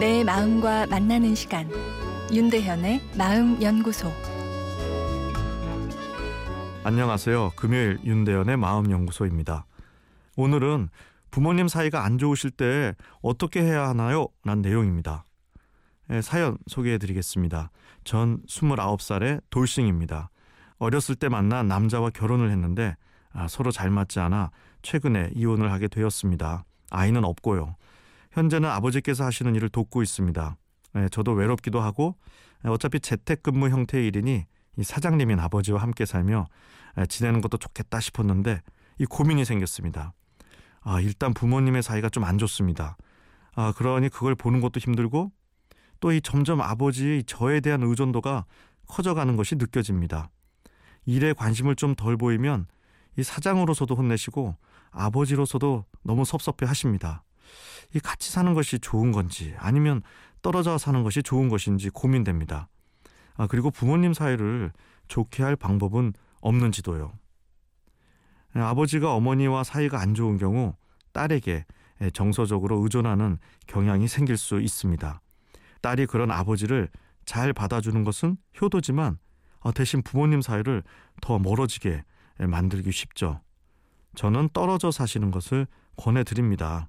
마음과 만나는 시간 윤대현의 마음 연구소 안녕하세요. 금요일 윤대현의 마음 연구소입니다. 오늘은 부모님 사이가 안 좋으실 때 어떻게 해야 하나요? 란 내용입니다. 예, 사연 소개해 드리겠습니다. 전 29살의 돌싱입니다. 어렸을 때 만난 남자와 결혼을 했는데 아, 서로 잘 맞지 않아 최근에 이혼을 하게 되었습니다. 아이는 없고요. 현재는 아버지께서 하시는 일을 돕고 있습니다. 예, 저도 외롭기도 하고 예, 어차피 재택근무 형태의 일이니 이 사장님인 아버지와 함께 살며 예, 지내는 것도 좋겠다 싶었는데 이 고민이 생겼습니다. 아, 일단 부모님의 사이가 좀 안 좋습니다. 아, 그러니 그걸 보는 것도 힘들고 또 이 점점 아버지의 저에 대한 의존도가 커져가는 것이 느껴집니다. 일에 관심을 좀 덜 보이면 이 사장으로서도 혼내시고 아버지로서도 너무 섭섭해 하십니다. 이 같이 사는 것이 좋은 건지 아니면 떨어져 사는 것이 좋은 것인지 고민됩니다. 아, 그리고 부모님 사이를 좋게 할 방법은 없는지도요. 예, 아버지가 어머니와 사이가 안 좋은 경우 딸에게 예, 정서적으로 의존하는 경향이 생길 수 있습니다. 딸이 그런 아버지를 잘 받아주는 것은 효도지만 어, 대신 부모님 사이를 더 멀어지게 예, 만들기 쉽죠. 저는 떨어져 사시는 것을 권해드립니다.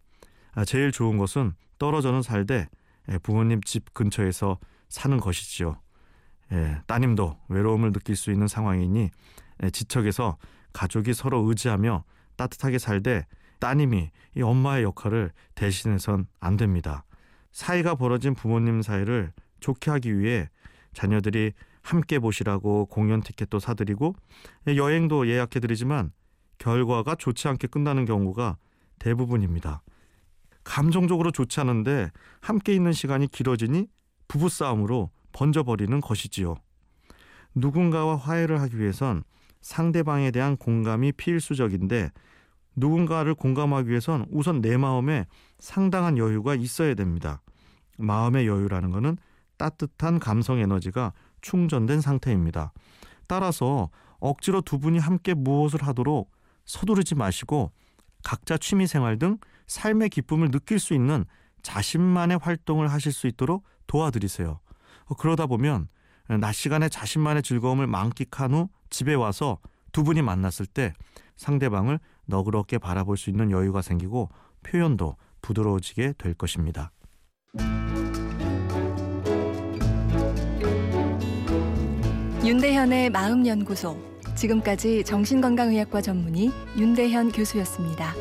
아, 제일 좋은 것은 떨어져는 살되 부모님 집 근처에서 사는 것이지요. 따님도 외로움을 느낄 수 있는 상황이니 지척에서 가족이 서로 의지하며 따뜻하게 살되 따님이 이 엄마의 역할을 대신해선 안 됩니다. 사이가 벌어진 부모님 사이를 좋게 하기 위해 자녀들이 함께 보시라고 공연 티켓도 사드리고 여행도 예약해드리지만 결과가 좋지 않게 끝나는 경우가 대부분입니다. 감정적으로 좋지 않은데 함께 있는 시간이 길어지니 부부싸움으로 번져버리는 것이지요. 누군가와 화해를 하기 위해선 상대방에 대한 공감이 필수적인데 누군가를 공감하기 위해선 우선 내 마음에 상당한 여유가 있어야 됩니다. 마음의 여유라는 것은 따뜻한 감성 에너지가 충전된 상태입니다. 따라서 억지로 두 분이 함께 무엇을 하도록 서두르지 마시고 각자 취미 생활 등 삶의 기쁨을 느낄 수 있는 자신만의 활동을 하실 수 있도록 도와드리세요. 그러다 보면 낮 시간에 자신만의 즐거움을 만끽한 후 집에 와서 두 분이 만났을 때 상대방을 너그럽게 바라볼 수 있는 여유가 생기고 표현도 부드러워지게 될 것입니다. 윤대현의 마음연구소 지금까지 정신건강의학과 전문의 윤대현 교수였습니다.